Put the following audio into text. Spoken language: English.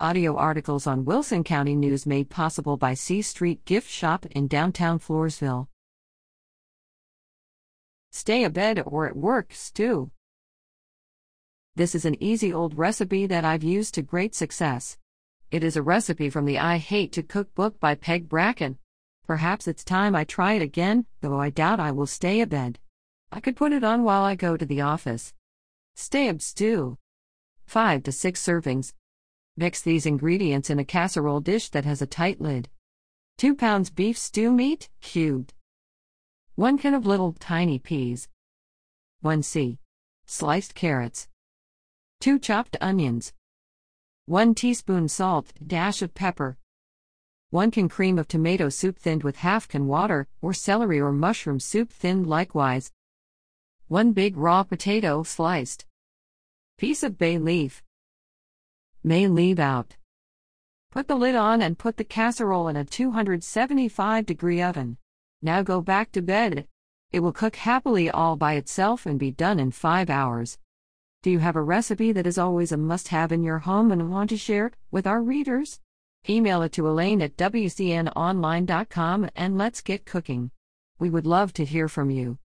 Audio articles on Wilson County News made possible by C Street Gift Shop in downtown Floresville. Stay abed or at work stew. This is an easy old recipe that I've used to great success. It is a recipe from the I Hate to Cook book by Peg Bracken. Perhaps it's time I try it again, though I doubt I will stay abed. I could put it on while I go to the office. Stay ab stew. 5 to 6 servings, Mix these ingredients in a casserole dish that has a tight lid. 2 pounds beef stew meat, cubed. 1 can of little tiny peas. 1 c. Sliced carrots. 2 chopped onions. 1 teaspoon salt, dash of pepper. 1 can cream of tomato soup thinned with half can water, or celery or mushroom soup thinned likewise. 1 big raw potato sliced. Piece of bay leaf may leave out. Put the lid on and put the casserole in a 275 degree oven. Now go back to bed. It will cook happily all by itself and be done in 5 hours. Do you have a recipe that is always a must have in your home and want to share it with our readers? Email it to Elaine at WCNOnline.com and let's get cooking. We would love to hear from you.